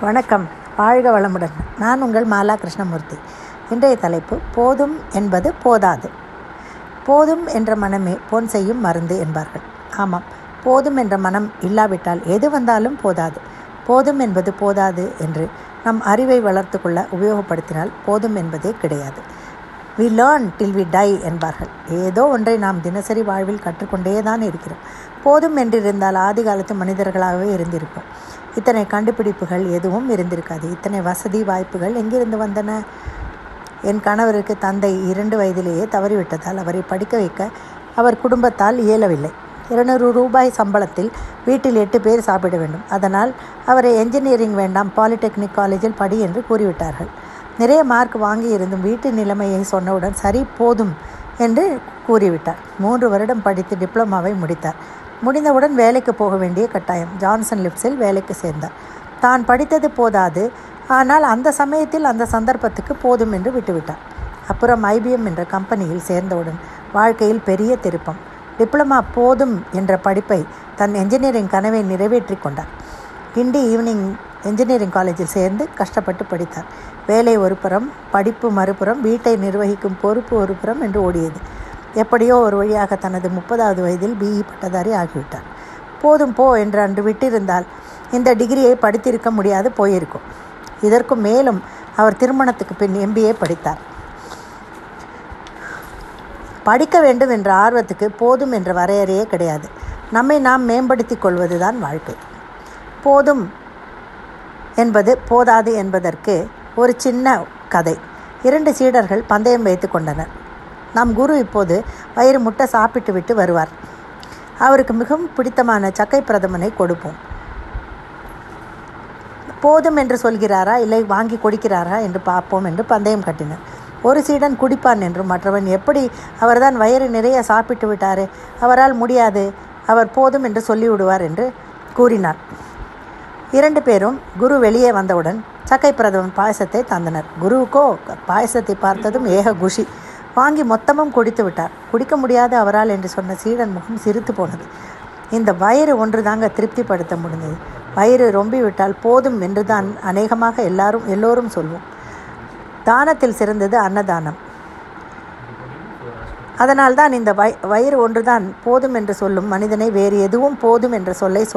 வணக்கம். வாழ்க வளமுடன். நான் உங்கள் மாலா கிருஷ்ணமூர்த்தி. இன்றைய தலைப்பு போதும் என்பது போதாது. போதும் என்ற மனமே போன் செய்யும் மருந்து என்பார்கள். ஆமாம் போதும் என்ற மனம் இல்லாவிட்டால் எது வந்தாலும் போதாது. போதும் என்பது போதாது என்று நம் அறிவை வளர்த்து கொள்ள உபயோகப்படுத்தினால் போதும் என்பதே கிடையாது. We learn till we die என்பார்கள். ஏதோ ஒன்றை நாம் தினசரி வாழ்வில் கற்றுக்கொண்டே தான் இருக்கிறோம். போதும் என்றிருந்தால் ஆதி காலத்து மனிதர்களாகவே இருந்திருப்போம். இத்தனை கண்டுபிடிப்புகள் எதுவும் இருந்திருக்காது. இத்தனை வசதி வாய்ப்புகள் எங்கிருந்து வந்தன? என் கணவருக்கு தந்தை இரண்டு வயதிலேயே தவறிவிட்டதால் அவரை படிக்க வைக்க அவர் குடும்பத்தால் இயலவில்லை. இருநூறு ரூபாய் சம்பளத்தில் வீட்டில் எட்டு பேர் சாப்பிட வேண்டும். அதனால் அவரை என்ஜினியரிங் வேண்டாம் பாலிடெக்னிக் காலேஜில் படி என்று கூறிவிட்டார்கள். நிறைய மார்க் வாங்கி இருந்தும் வீட்டு நிலைமையை சொன்னவுடன் சரி போதும் என்று கூறிவிட்டார். மூன்று வருடம் படித்து டிப்ளமாவை முடித்தார். முடிந்தவுடன் வேலைக்கு போக வேண்டிய கட்டாயம். ஜான்சன் லிப்ஸில் வேலைக்கு சேர்ந்தார். தான் படித்தது போதாது. ஆனால் அந்த சமயத்தில் அந்த சந்தர்ப்பத்துக்கு போதும் என்று விட்டுவிட்டார். அப்புறம் ஐபிஎம் என்ற கம்பெனியில் சேர்ந்தவுடன் வாழ்க்கையில் பெரிய திருப்பம். டிப்ளமா போதும் என்ற படிப்பை தன் என்ஜினியரிங் கனவை நிறைவேற்றி கொண்டார். கிண்டி ஈவினிங் என்ஜினியரிங் காலேஜில் சேர்ந்து கஷ்டப்பட்டு படித்தார். வேலை ஒரு புறம் படிப்பு மறுபுறம் வீட்டை நிர்வகிக்கும் பொறுப்பு ஒரு புறம் என்று ஓடியது. எப்படியோ ஒரு வழியாக தனது முப்பதாவது வயதில் பிஇ பட்டதாரி ஆகிவிட்டார். போதும் போ என்று அன்று விட்டிருந்தால் இந்த டிகிரியை படித்திருக்க முடியாது போயிருக்கும். இதற்கும் மேலும் அவர் திருமணத்துக்கு பின் எம்பிஏ படித்தார். படிக்க வேண்டும் என்ற ஆர்வத்துக்கு போதும் என்ற வரையறையே கிடையாது. நம்மை நாம் மேம்படுத்திக் கொள்வதுதான் வாழ்க்கை. போதும் என்பது போதாது என்பதற்கு ஒரு சின்ன கதை. இரண்டு சீடர்கள் பந்தயம் வைத்து கொண்டனர். நம் குரு இப்போது வயிறு முட்டை சாப்பிட்டு விட்டு வருவார். அவருக்கு மிகவும் பிடித்தமான சக்கை பிரதமனை கொடுப்போம். போதும் என்று சொல்கிறாரா? இல்லை வாங்கி கொடுக்கிறாரா என்று பார்ப்போம் என்று பந்தயம் கட்டினர். ஒரு சீடன் குடிப்பான் என்றும் மற்றவன் எப்படி அவர்தான் வயிறு நிறைய சாப்பிட்டு விட்டாரே அவரால் முடியாது அவர் போதும் என்று சொல்லிவிடுவார் என்று கூறினார். இரண்டு பேரும் குரு வெளியே வந்தவுடன் சக்கை பிரதமன் பாயசத்தை தந்தனர். குருவுக்கோ பாயசத்தை பார்த்ததும் ஏக குஷி. வாங்கி மொத்தமும் குடித்து விட்டார். குடிக்க முடியாத அவரால் என்று சொன்ன சீடன் முகம் சிரித்து போனது. இந்த வயிறு ஒன்று தாங்க திருப்திப்படுத்த முடிந்தது. வயிறு ரொம்பி விட்டால் போதும் என்று தான் அநேகமாக எல்லாரும் எல்லோரும் சொல்வோம். தானத்தில் சிறந்தது அன்னதானம். அதனால்தான் இந்த வய வயிறு ஒன்றுதான் போதும் என்று சொல்லும் மனிதனை வேறு எதுவும் போதும் என்ற சொல்லை சொல்